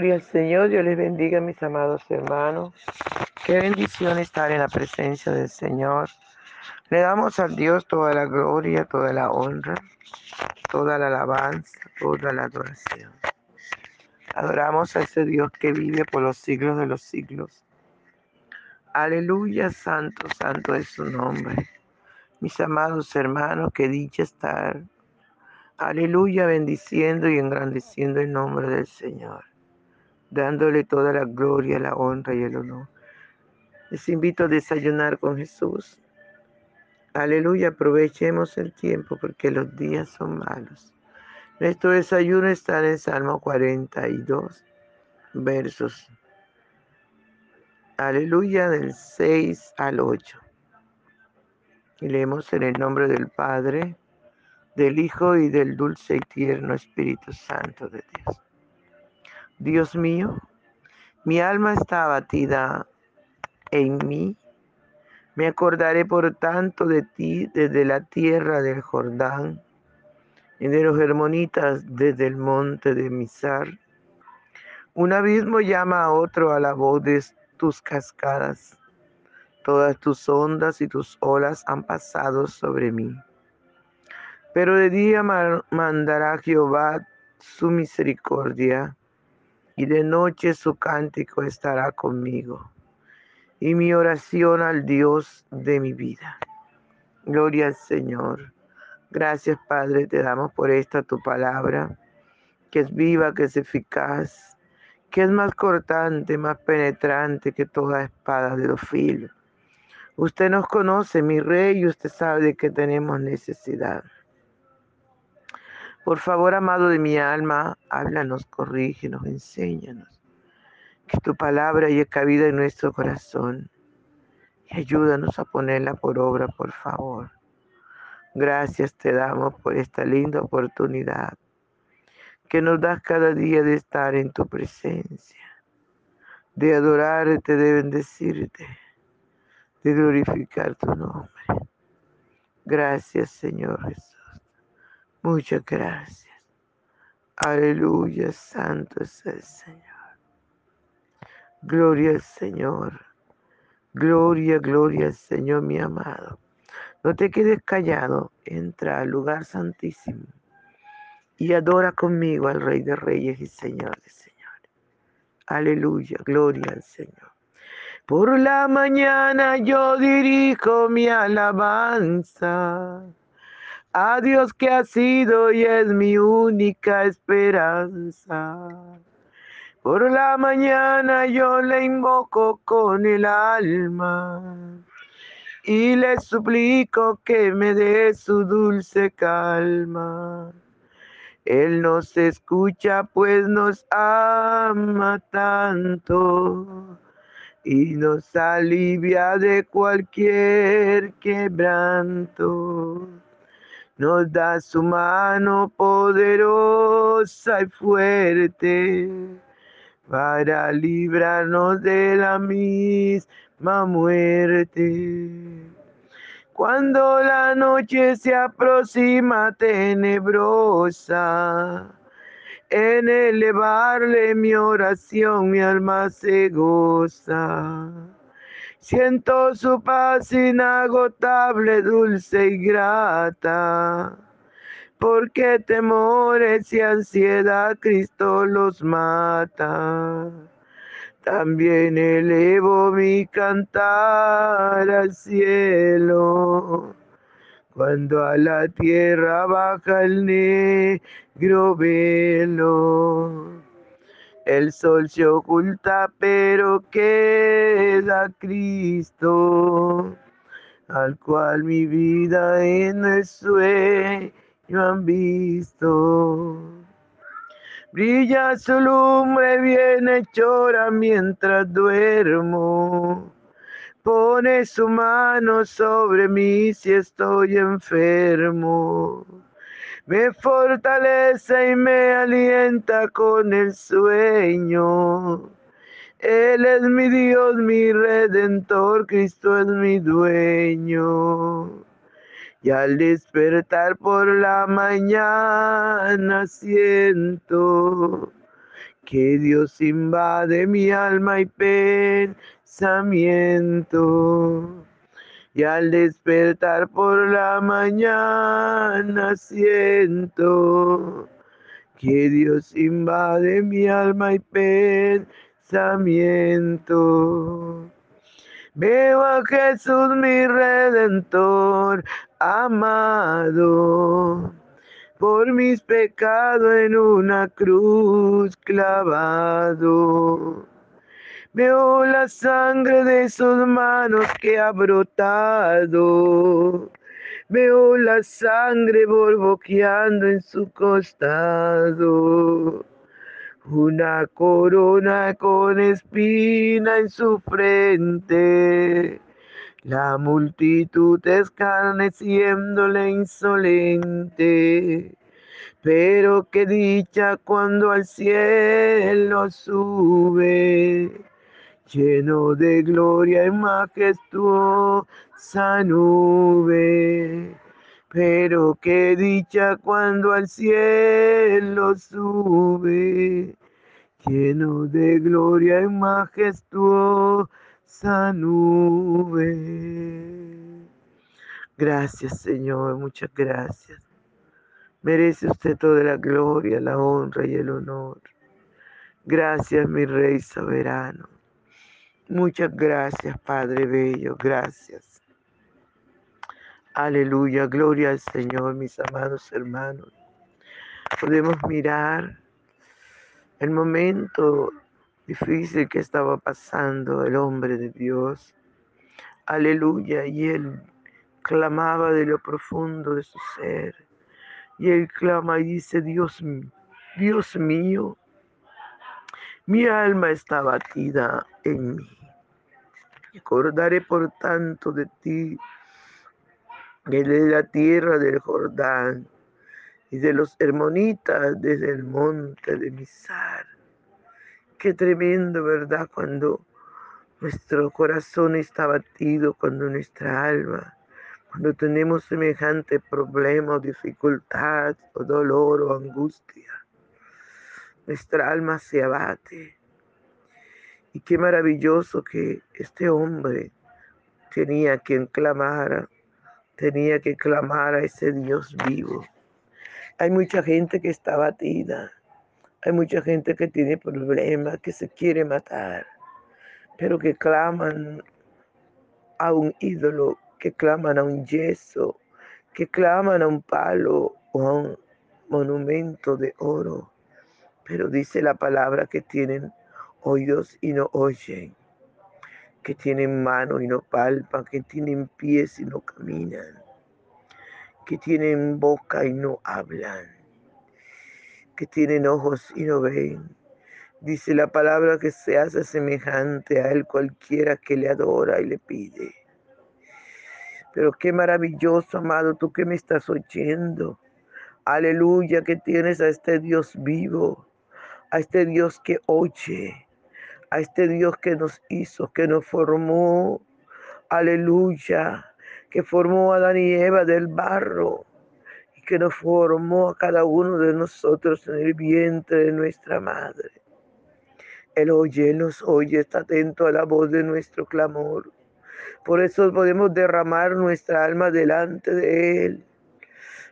Gloria al Señor, Dios les bendiga, mis amados hermanos. Qué bendición estar en la presencia del Señor. Le damos al Dios toda la gloria, toda la honra, toda la alabanza, toda la adoración. Adoramos a ese Dios que vive por los siglos de los siglos. Aleluya, santo, santo es su nombre. Mis amados hermanos, que dicha estar. Aleluya, bendiciendo y engrandeciendo el nombre del Señor dándole toda la gloria, la honra y el honor. Les invito a desayunar con Jesús. Aleluya, aprovechemos el tiempo porque los días son malos. Nuestro desayuno está en Salmo 42, versos. Aleluya, del 6 al 8. Y leemos en el nombre del Padre, del Hijo y del dulce y tierno Espíritu Santo de Dios. Dios mío, mi alma está abatida en mí. Me acordaré por tanto de ti desde la tierra del Jordán y de los hermonitas desde el monte de Misar. Un abismo llama a otro a la voz de tus cascadas. Todas tus ondas y tus olas han pasado sobre mí. Pero de día mandará Jehová su misericordia y de noche su cántico estará conmigo, y mi oración al Dios de mi vida. Gloria al Señor. Gracias, Padre, te damos por esta tu palabra, que es viva, que es eficaz, que es más cortante, más penetrante que toda espada de los filos. Usted nos conoce, mi rey, y usted sabe de que tenemos necesidad. Por favor, amado de mi alma, háblanos, corrígenos, enséñanos. Que tu palabra haya cabida en nuestro corazón y ayúdanos a ponerla por obra, por favor. Gracias te damos por esta linda oportunidad que nos das cada día de estar en tu presencia, de adorarte, de bendecirte, de glorificar tu nombre. Gracias, Señor Jesús. Muchas gracias. Aleluya, santo es el Señor. Gloria al Señor. Gloria, gloria al Señor, mi amado. No te quedes callado. Entra al lugar santísimo y adora conmigo al Rey de Reyes y Señor Señores. Aleluya, gloria al Señor. Por la mañana yo dirijo mi alabanza a Dios que ha sido y es mi única esperanza. Por la mañana yo le invoco con el alma y le suplico que me dé su dulce calma. Él nos escucha pues nos ama tanto y nos alivia de cualquier quebranto nos da su mano poderosa y fuerte para librarnos de la misma muerte. Cuando la noche se aproxima tenebrosa, en elevarle mi oración mi alma se goza Siento su paz inagotable, dulce y grata, porque temores y ansiedad Cristo los mata. También elevo mi cantar al cielo, cuando a la tierra baja el negro velo el sol se oculta, pero queda Cristo, al cual mi vida en el sueño han visto. Brilla su lumbre bien chora mientras duermo. Pone su mano sobre mí si estoy enfermo me fortalece y me alienta con el sueño. Él es mi Dios, mi redentor, Cristo es mi dueño. Y al despertar por la mañana siento que Dios invade mi alma y pensamiento. Y al despertar por la mañana siento que Dios invade mi alma y pensamiento. Veo a Jesús mi redentor amado por mis pecados en una cruz clavado. Veo la sangre de sus manos que ha brotado. Veo la sangre borboqueando en su costado. Una corona con espina en su frente. La multitud escarneciéndole insolente. Pero qué dicha cuando al cielo sube, lleno de gloria y majestuosa nube. Pero qué dicha cuando al cielo sube, lleno de gloria y majestuosa nube. Gracias Señor, muchas gracias. Merece usted toda la gloria, la honra y el honor. Gracias, mi Rey soberano. Muchas gracias, Padre Bello. Gracias. Aleluya, gloria al Señor, mis amados hermanos. Podemos mirar el momento difícil que estaba pasando el hombre de Dios. Aleluya, y él clamaba de lo profundo de su ser y él clama y dice, Dios, Dios mío, mi alma está batida en mí. Acordaré por tanto de ti, de la tierra del Jordán y de los hermonitas desde el monte de Misar. Qué tremendo, ¿verdad? Cuando nuestro corazón está batido, cuando nuestra alma cuando tenemos semejante problema o dificultad o dolor o angustia, nuestra alma se abate. Y qué maravilloso que este hombre tenía quien clamara, tenía que clamar a ese Dios vivo. Hay mucha gente que está abatida, hay mucha gente que tiene problemas, que se quiere matar, pero que claman a un ídolo que claman a un yeso, que claman a un palo o a un monumento de oro. Pero dice la palabra que tienen oídos y no oyen, que tienen mano y no palpan, que tienen pies y no caminan, que tienen boca y no hablan, que tienen ojos y no ven. Dice la palabra que se hace semejante a él cualquiera que le adora y le pide. Pero qué maravilloso, amado, tú que me estás oyendo. Aleluya, que tienes a este Dios vivo, a este Dios que oye, a este Dios que nos hizo, que nos formó. Aleluya, que formó a Adán y Eva del barro y que nos formó a cada uno de nosotros en el vientre de nuestra madre. Él oye, nos oye, está atento a la voz de nuestro clamor. Por eso podemos derramar nuestra alma delante de Él.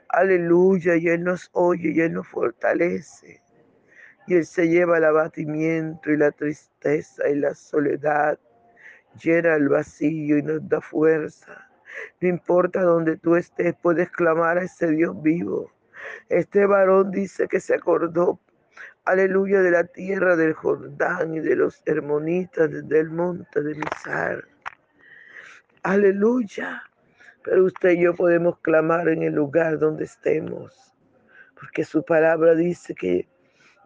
Aleluya, y Él nos oye y Él nos fortalece. Y Él se lleva el abatimiento y la tristeza y la soledad. Llena el vacío y nos da fuerza. No importa donde tú estés, puedes clamar a ese Dios vivo. Este varón dice que se acordó, aleluya, de la tierra del Jordán y de los hermonitas del monte de Misar. Aleluya. Pero usted y yo podemos clamar en el lugar donde estemos, porque su palabra dice que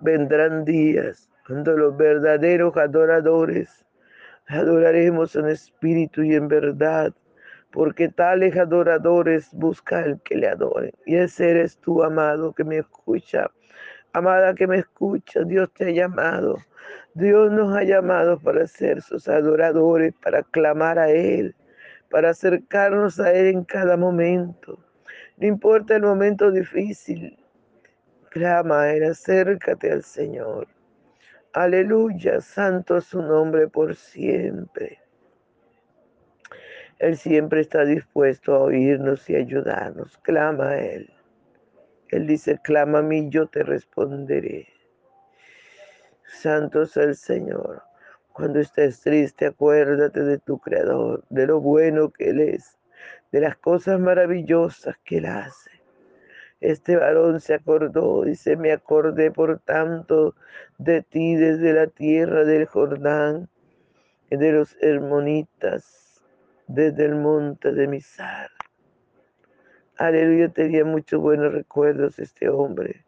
vendrán días cuando los verdaderos adoradores adoraremos en espíritu y en verdad, porque tales adoradores buscan el que le adoren. Y ese eres tú, amado, que me escucha. Amada que me escucha, Dios te ha llamado. Dios nos ha llamado para ser sus adoradores, para clamar a Él para acercarnos a Él en cada momento. No importa el momento difícil, clama Él, acércate al Señor. Aleluya, santo es su nombre por siempre. Él siempre está dispuesto a oírnos y ayudarnos. Clama a Él. Él dice, clama a mí, yo te responderé. Santo es el Señor. Cuando estés triste, acuérdate de tu Creador, de lo bueno que Él es, de las cosas maravillosas que Él hace. Este varón se acordó, y se me acordé por tanto de ti desde la tierra del Jordán, de los hermonitas, desde el monte de Misar. Aleluya, tenía muchos buenos recuerdos este hombre,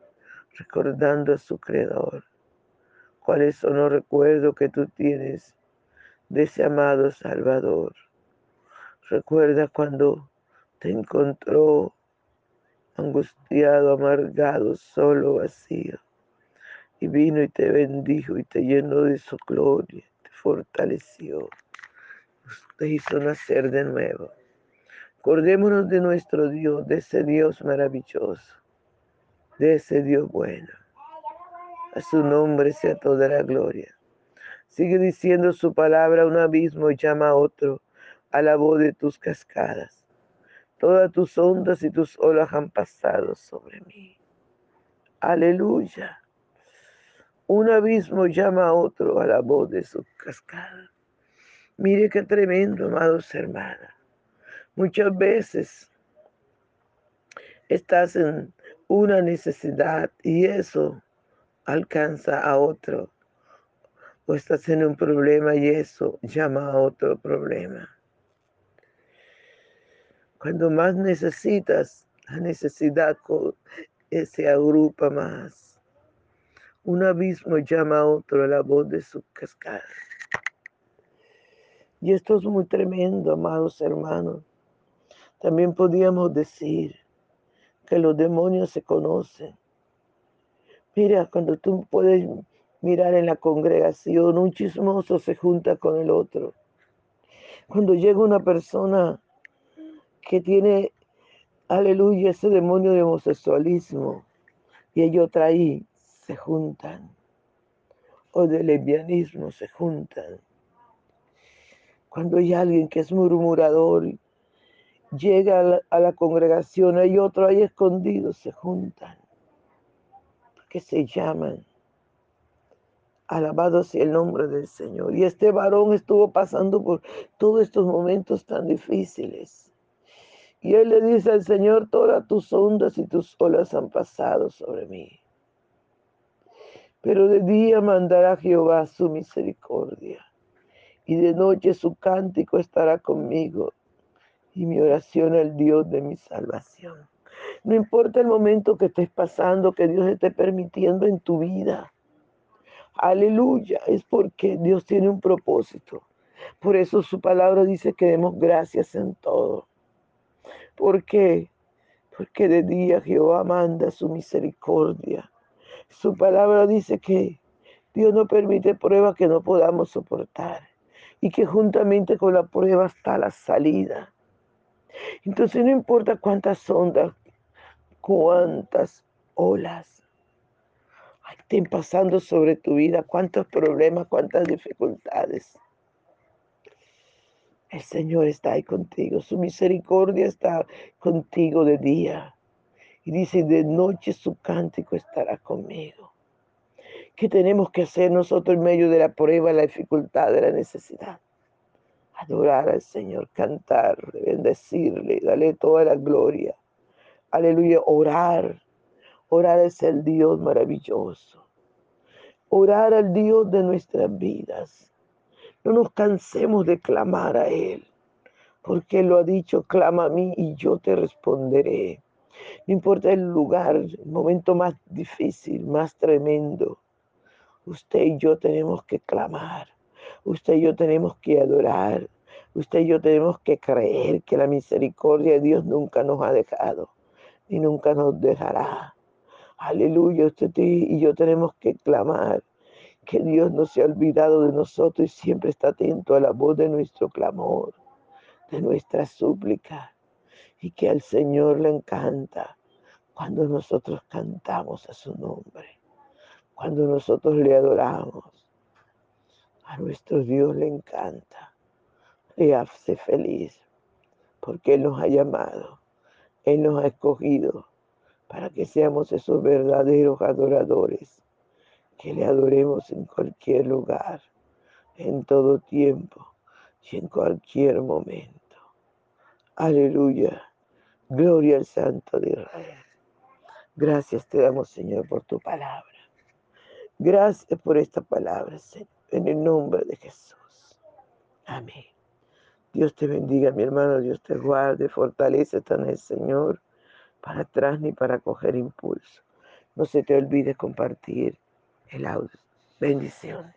recordando a su Creador. ¿Cuáles son los recuerdos que tú tienes de ese amado Salvador? Recuerda cuando te encontró angustiado, amargado, solo, vacío. Y vino y te bendijo y te llenó de su gloria, te fortaleció, te hizo nacer de nuevo. Acordémonos de nuestro Dios, de ese Dios maravilloso, de ese Dios bueno. A su nombre sea toda la gloria. Sigue diciendo su palabra, un abismo llama a otro, a la voz de tus cascadas. Todas tus ondas y tus olas han pasado sobre mí. Aleluya. Un abismo llama a otro a la voz de sus cascadas. Mire qué tremendo, amados hermanos. Muchas veces estás en una necesidad y eso alcanza a otro. O estás en un problema y eso llama a otro problema. Cuando más necesitas, la necesidad se agrupa más. Un abismo llama a otro a la voz de su cascada. Y esto es muy tremendo, amados hermanos. También podríamos decir que los demonios se conocen. Mira, cuando tú puedes mirar en la congregación, un chismoso se junta con el otro. Cuando llega una persona que tiene, aleluya, ese demonio de homosexualismo, y ellos ahí se juntan, o de lesbianismo se juntan. Cuando hay alguien que es murmurador llega a la, congregación, hay otro ahí escondido, se juntan, que se llaman. Alabado sea el nombre del Señor. Y este varón estuvo pasando por todos estos momentos tan difíciles. Y él le dice al Señor, todas tus ondas y tus olas han pasado sobre mí. Pero de día mandará Jehová su misericordia, y de noche su cántico estará conmigo y mi oración al Dios de mi salvación. No importa el momento que estés pasando, que Dios esté permitiendo en tu vida. Aleluya, es porque Dios tiene un propósito. Por eso su palabra dice que demos gracias en todo. ¿Por qué? Porque de día Jehová manda su misericordia. Su palabra dice que Dios no permite pruebas que no podamos soportar y que juntamente con la prueba está la salida. Entonces no importa cuántas ondas, cuántas olas estén pasando sobre tu vida, cuántos problemas, cuántas dificultades. El Señor está ahí contigo, su misericordia está contigo de día. Y dice, de noche su cántico estará conmigo. ¿Qué tenemos que hacer nosotros en medio de la prueba, la dificultad, de la necesidad? adorar al Señor, cantar, bendecirle, darle toda la gloria. Aleluya, orar. Orar es el Dios maravilloso. Orar al Dios de nuestras vidas. No nos cansemos de clamar a Él, porque Él lo ha dicho, clama a mí y yo te responderé. No importa el lugar, el momento más difícil, más tremendo. Usted y yo tenemos que clamar. Usted y yo tenemos que adorar. Usted y yo tenemos que creer que la misericordia de Dios nunca nos ha dejado y nunca nos dejará. Aleluya, usted y yo tenemos que clamar que Dios no se ha olvidado de nosotros y siempre está atento a la voz de nuestro clamor, de nuestra súplica, y que al Señor le encanta cuando nosotros cantamos a su nombre. Cuando nosotros le adoramos, a nuestro Dios le encanta, le hace feliz, porque Él nos ha llamado, Él nos ha escogido para que seamos esos verdaderos adoradores, que le adoremos en cualquier lugar, en todo tiempo y en cualquier momento. Aleluya. Gloria al Santo de Israel. Gracias te damos, Señor, por tu palabra. Gracias por esta palabra, Señor, en el nombre de Jesús. Amén. Dios te bendiga, mi hermano, Dios te guarde, fortalece en el Señor, para atrás ni para coger impulso. No se te olvide compartir el audio. Bendiciones.